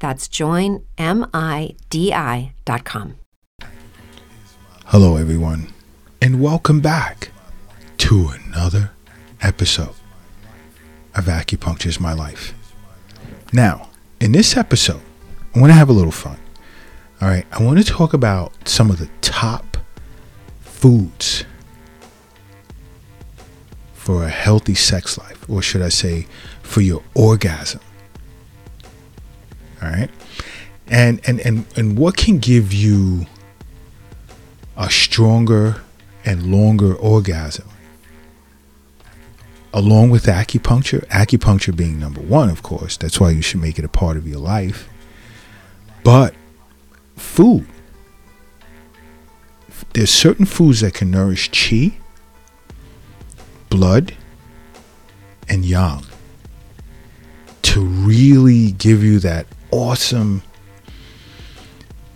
That's joinmidi.com. Hello, everyone, and welcome back to another episode of Acupuncture's My Life. Now, in this episode, I want to have a little fun. All right, I want to talk about some of the top foods for a healthy sex life, or should I say, for your orgasm. All right, and and and and what can give you a stronger and longer orgasm? Along with acupuncture, acupuncture being number one, of course, that's why you should make it a part of your life. But food, there's certain foods that can nourish chi, blood, and yang. To really give you that awesome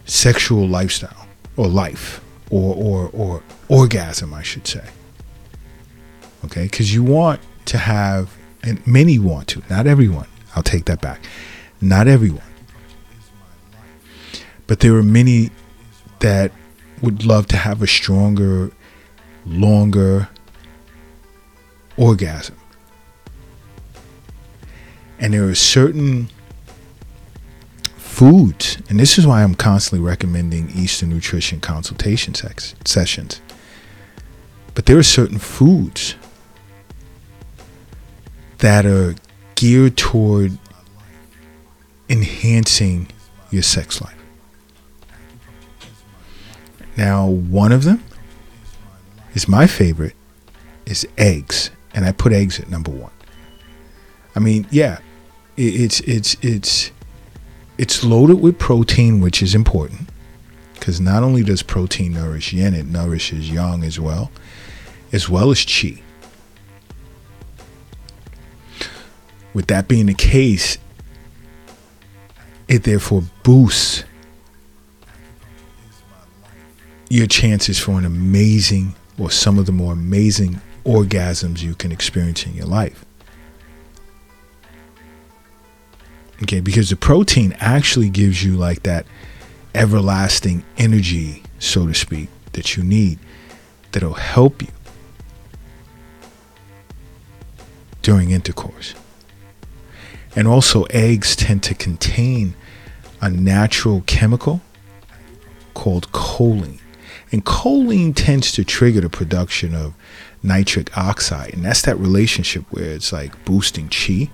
sexual lifestyle or life or, or, or orgasm, I should say okay? Because you want to have, and many want to, not everyone. I'll take that back. Not everyone. But there are many that would love to have a stronger, longer orgasm. And there are certain foods, and this is why I'm constantly recommending Eastern nutrition consultation sex, sessions. But there are certain foods that are geared toward enhancing your sex life. Now, one of them is my favorite is eggs, and I put eggs at number one. I mean, yeah, it's it's it's it's loaded with protein, which is important because not only does protein nourish yin, it nourishes yang as well, as well as qi. With that being the case, it therefore boosts your chances for an amazing or some of the more amazing orgasms you can experience in your life. Okay, because the protein actually gives you like that everlasting energy, so to speak, that you need that'll help you during intercourse. And also, eggs tend to contain a natural chemical called choline. And choline tends to trigger the production of nitric oxide. And that's that relationship where it's like boosting chi.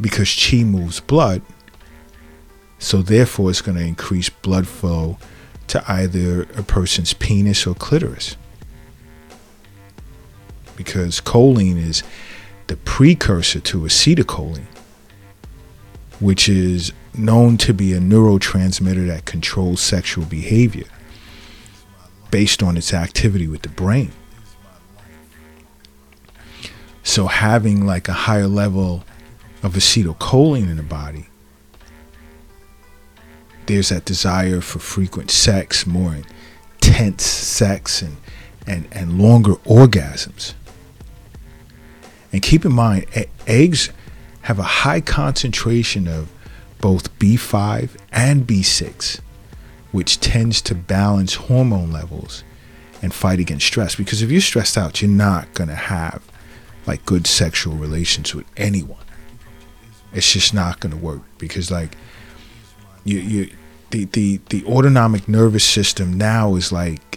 Because chi moves blood, So therefore, it's going to increase blood flow to either a person's penis or clitoris. Because choline is the precursor to acetylcholine, which is known to be a neurotransmitter that controls sexual behavior based on its activity with the brain. So having like a higher level of acetylcholine in the body, there's that desire for frequent sex, more intense sex, and and and longer orgasms. And keep in mind, eggs have a high concentration of both B5 and B6, which tends to balance hormone levels and fight against stress. Because if you're stressed out, you're not going to have like good sexual relations with anyone. It's just not going to work because like you you the the the autonomic nervous system now is like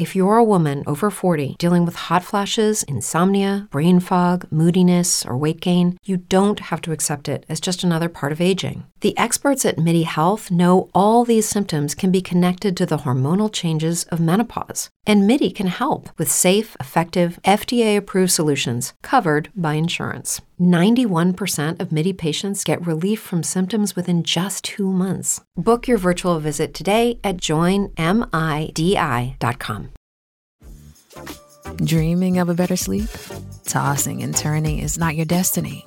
if you're a woman over 40 dealing with hot flashes, insomnia, brain fog, moodiness, or weight gain, you don't have to accept it as just another part of aging. The experts at MIDI Health know all these symptoms can be connected to the hormonal changes of menopause. And MIDI can help with safe, effective, FDA approved solutions covered by insurance. 91% of MIDI patients get relief from symptoms within just two months. Book your virtual visit today at joinmidi.com. Dreaming of a better sleep? Tossing and turning is not your destiny.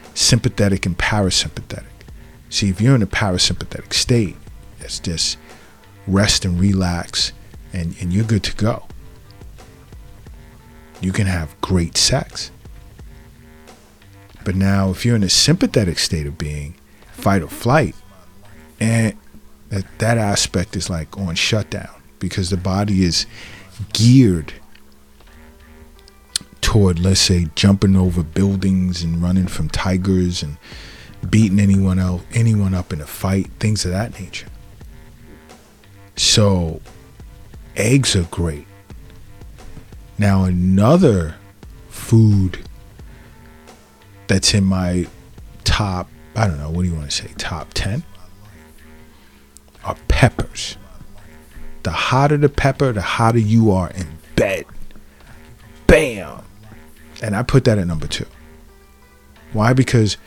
sympathetic and parasympathetic. See, if you're in a parasympathetic state, that's just rest and relax, and, and you're good to go. You can have great sex. But now, if you're in a sympathetic state of being, fight or flight, and that, that aspect is like on shutdown because the body is geared toward, let's say, jumping over buildings and running from tigers and beating anyone else, anyone up in a fight, things of that nature. So, eggs are great. Now, another food that's in my top, I don't know, what do you want to say, top 10 are peppers. The hotter the pepper, the hotter you are in bed. Bam! And I put that at number two. Why? Because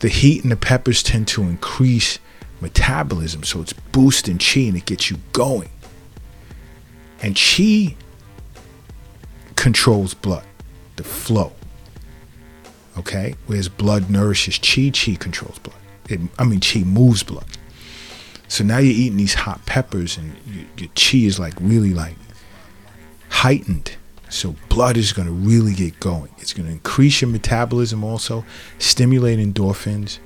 the heat and the peppers tend to increase metabolism. So it's boosting chi and it gets you going. And chi controls blood, the flow. Okay? Whereas blood nourishes chi, chi controls blood. It, I mean, chi moves blood. So now you're eating these hot peppers and your, chi is like really like heightened so blood is going to really get going. It's going to increase your metabolism also, stimulate endorphins,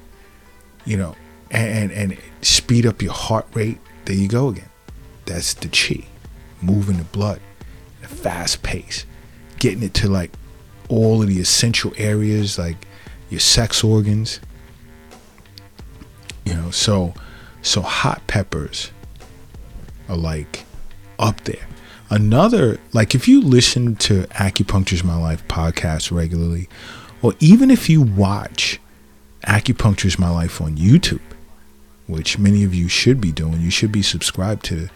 you know, and, and, speed up your heart rate. There you go again. That's the chi, moving the blood at a fast pace, getting it to like all of the essential areas like your sex organs. You know, so so hot peppers are like up there. Another, like if you listen to Acupuncture's My Life podcast regularly, or even if you watch Acupuncture's My Life on YouTube, which many of you should be doing, you should be subscribed to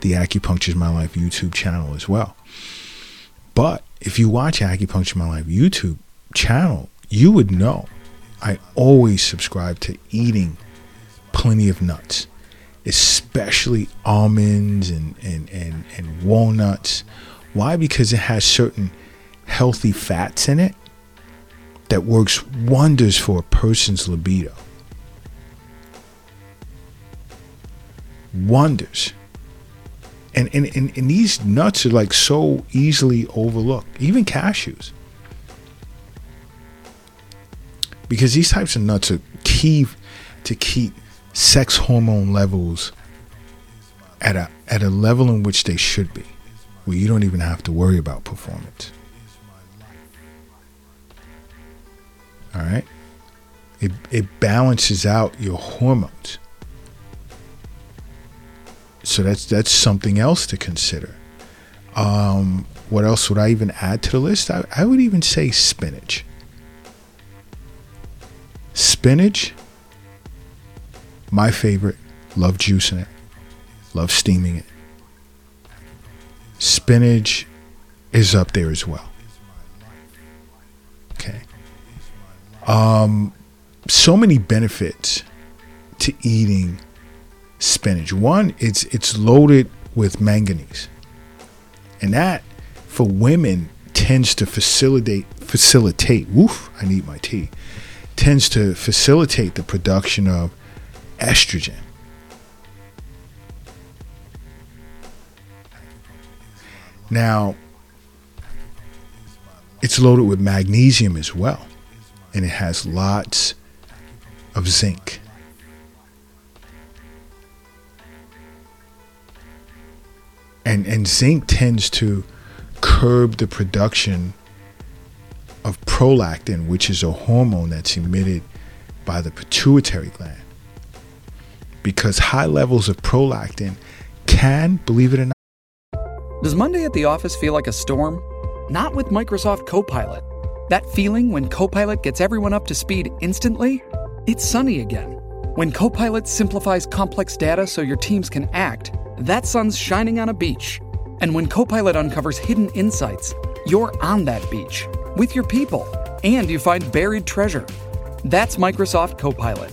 the Acupuncture's My Life YouTube channel as well. But if you watch Acupuncture My Life YouTube channel, you would know I always subscribe to eating plenty of nuts, especially almonds and, and, and, and walnuts. Why? Because it has certain healthy fats in it that works wonders for a person's libido. Wonders. And, and, and, and these nuts are like so easily overlooked, even cashews. Because these types of nuts are key to keep sex hormone levels at a at a level in which they should be, where you don't even have to worry about performance. All right? It it balances out your hormones. So that's that's something else to consider. Um, what else would I even add to the list? I, I would even say spinach. Spinach my favorite, love juicing it, love steaming it. Spinach is up there as well. Okay. Um, so many benefits to eating spinach. One, it's it's loaded with manganese, and that for women tends to facilitate facilitate. Woof! I need my tea. Tends to facilitate the production of estrogen. Now, it's loaded with magnesium as well, and it has lots of zinc. And, and zinc tends to curb the production of prolactin, which is a hormone that's emitted by the pituitary gland because high levels of prolactin can, believe it or not. Does Monday at the office feel like a storm? Not with Microsoft Copilot. That feeling when Copilot gets everyone up to speed instantly? It's sunny again. When Copilot simplifies complex data so your teams can act, that sun's shining on a beach. And when Copilot uncovers hidden insights, you're on that beach with your people and you find buried treasure. That's Microsoft Copilot.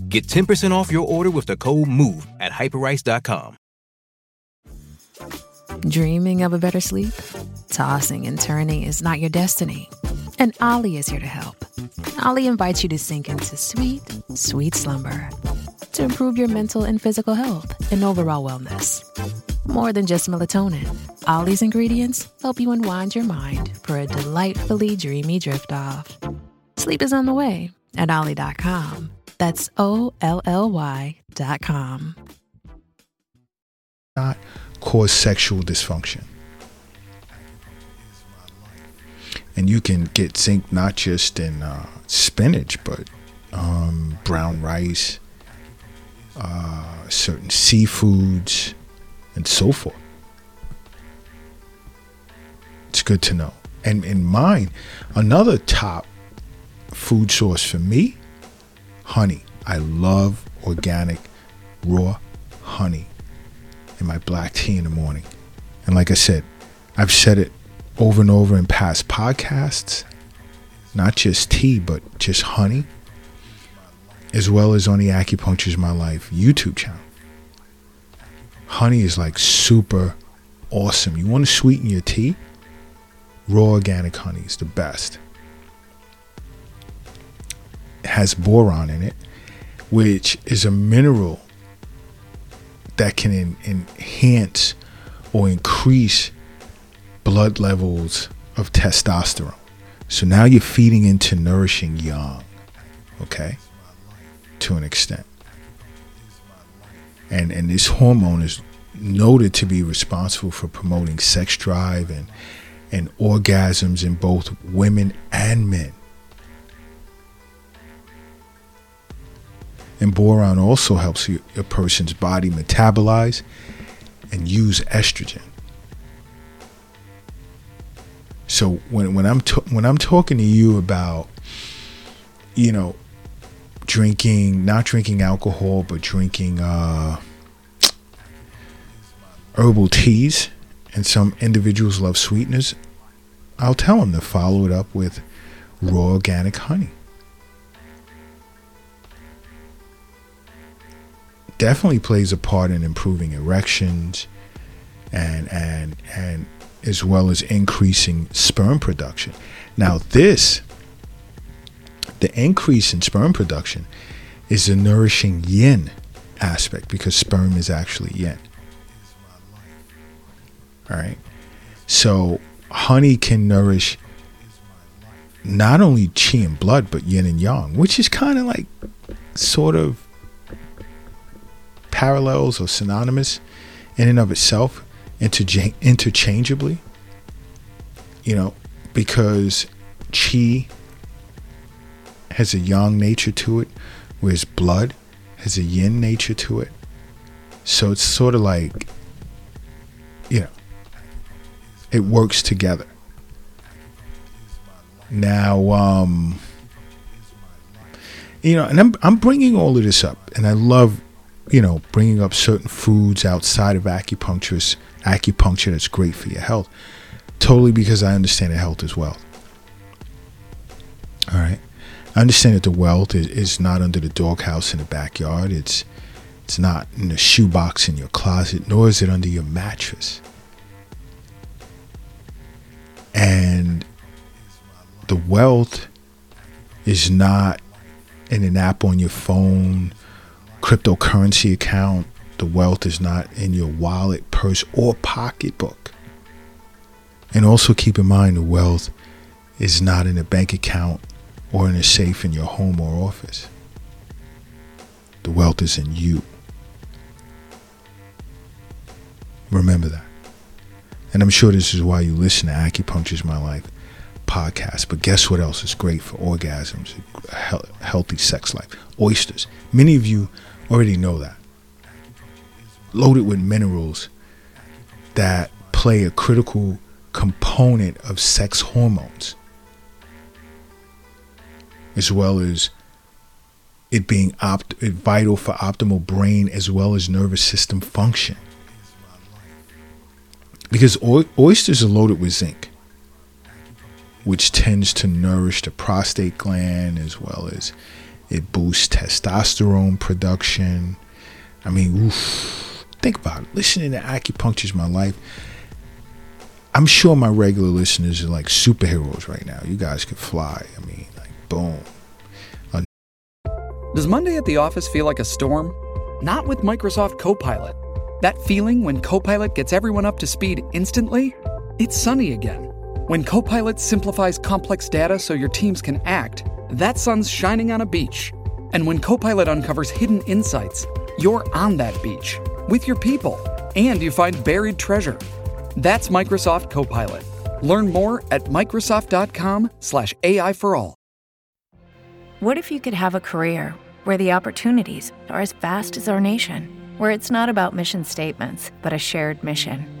Get 10% off your order with the code MOVE at hyperice.com. Dreaming of a better sleep? Tossing and turning is not your destiny. And Olly is here to help. Olly invites you to sink into sweet, sweet slumber to improve your mental and physical health and overall wellness. More than just melatonin, Olly's ingredients help you unwind your mind for a delightfully dreamy drift off. Sleep is on the way at Olly.com. That's O L L Y.com. Not cause sexual dysfunction. And you can get zinc not just in uh, spinach, but um, brown rice, uh, certain seafoods, and so forth. It's good to know. And in mine, another top food source for me honey. I love organic, raw honey in my black tea in the morning. And like I said, I've said it over and over in past podcasts, not just tea, but just honey, as well as on the Acupuncture's My Life YouTube channel. Honey is like super awesome. You want to sweeten your tea? Raw organic honey is the best. Has boron in it, which is a mineral that can enhance or increase blood levels of testosterone. So now you're feeding into nourishing yang, okay, to an extent. And and this hormone is noted to be responsible for promoting sex drive and and orgasms in both women and men. And boron also helps you, a person's body metabolize and use estrogen. So when when I'm to, when I'm talking to you about you know drinking not drinking alcohol but drinking uh, herbal teas and some individuals love sweeteners, I'll tell them to follow it up with raw organic honey. Definitely plays a part in improving erections and and and as well as increasing sperm production. Now this the increase in sperm production is a nourishing yin aspect because sperm is actually yin. All right. So honey can nourish not only chi and blood, but yin and yang, which is kind of like sort of parallels or synonymous in and of itself, interchangeably. You know, because chi has a yang nature to it, whereas blood has a yin nature to it. So it's sort of like, you know, it works together. Now, um, you know, and I'm I'm bringing all of this up, and I love, you know, bringing up certain foods outside of acupuncturist acupuncture that's great for your health, totally because I understand that health is wealth. All right, I understand that the wealth is, is not under the doghouse in the backyard. It's it's not in the shoebox in your closet, nor is it under your mattress. And the wealth is not in an app on your phone, cryptocurrency account. The wealth is not in your wallet, purse, or pocketbook. And also keep in mind the wealth is not in a bank account or in a safe in your home or office. The wealth is in you. Remember that. And I'm sure this is why you listen to Acupuncture's My Life podcast. But guess what else is great for orgasms, healthy sex life? Oysters. Many of you already know that. Loaded with minerals that play a critical component of sex hormones, as well as it being opt- vital for optimal brain as well as nervous system function because oysters are loaded with zinc, which tends to nourish the prostate gland as well as it boosts testosterone production. I mean, oof, think about it. Listening to acupuncture is my life. I'm sure my regular listeners are like superheroes right now. You guys can fly. I mean, like, boom. Does Monday at the office feel like a storm? Not with Microsoft Copilot. That feeling when Copilot gets everyone up to speed instantly? It's sunny again. When Copilot simplifies complex data so your teams can act, that sun's shining on a beach. And when Copilot uncovers hidden insights, you're on that beach with your people and you find buried treasure. That's Microsoft Copilot. Learn more at Microsoft.com/slash AI for all. What if you could have a career where the opportunities are as vast as our nation? where it's not about mission statements, but a shared mission.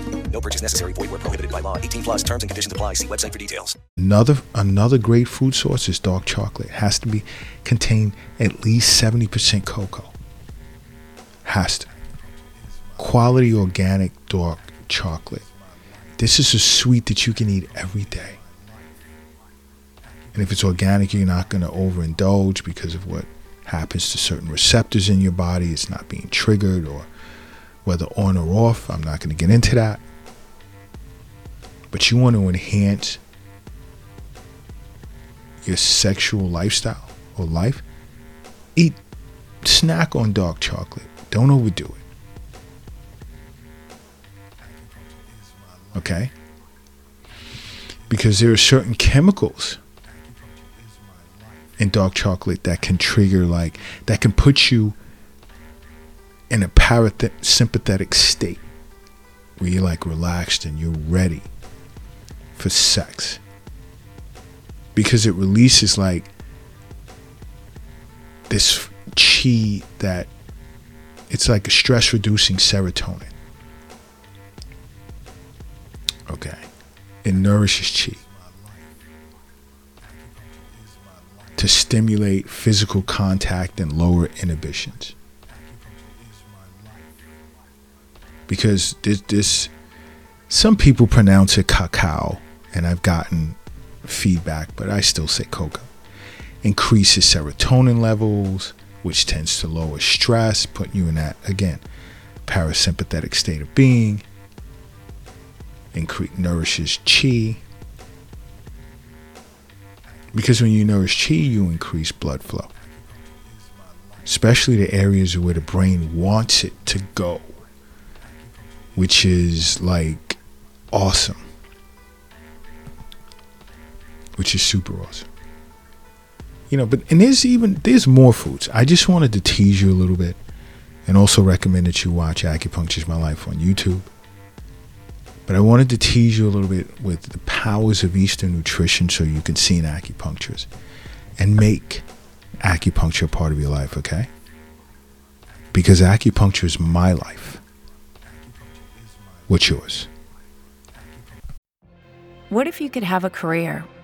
Purchase necessary. Void where prohibited by law. 18 plus terms and conditions apply. See website for details. Another another great food source is dark chocolate. Has to be contain at least 70% cocoa. Has to. Quality organic dark chocolate. This is a sweet that you can eat every day. And if it's organic, you're not going to overindulge because of what happens to certain receptors in your body. It's not being triggered or whether on or off. I'm not going to get into that. But you want to enhance your sexual lifestyle or life. Eat, snack on dark chocolate. Don't overdo it. Okay? Because there are certain chemicals in dark chocolate that can trigger, like, that can put you in a parasympathetic state where you're like relaxed and you're ready for sex. Because it releases, like, this chi that it's like a stress reducing serotonin. Okay. It nourishes chi. To stimulate physical contact and lower inhibitions. Because this, this some people pronounce it cacao, and I've gotten feedback, but I still say cocoa. Increases serotonin levels, which tends to lower stress, putting you in that, again, parasympathetic state of being increase, nourishes chi. Because when you nourish chi, you increase blood flow, especially the areas where the brain wants it to go, which is like awesome, which is super awesome. You know, but and there's even there's more foods. I just wanted to tease you a little bit, and also recommend that you watch Acupuncture's My Life on YouTube. But I wanted to tease you a little bit with the powers of Eastern nutrition so you can see an acupuncturist and make acupuncture part of your life, okay? Because acupuncture is my life. What's yours? What if you could have a career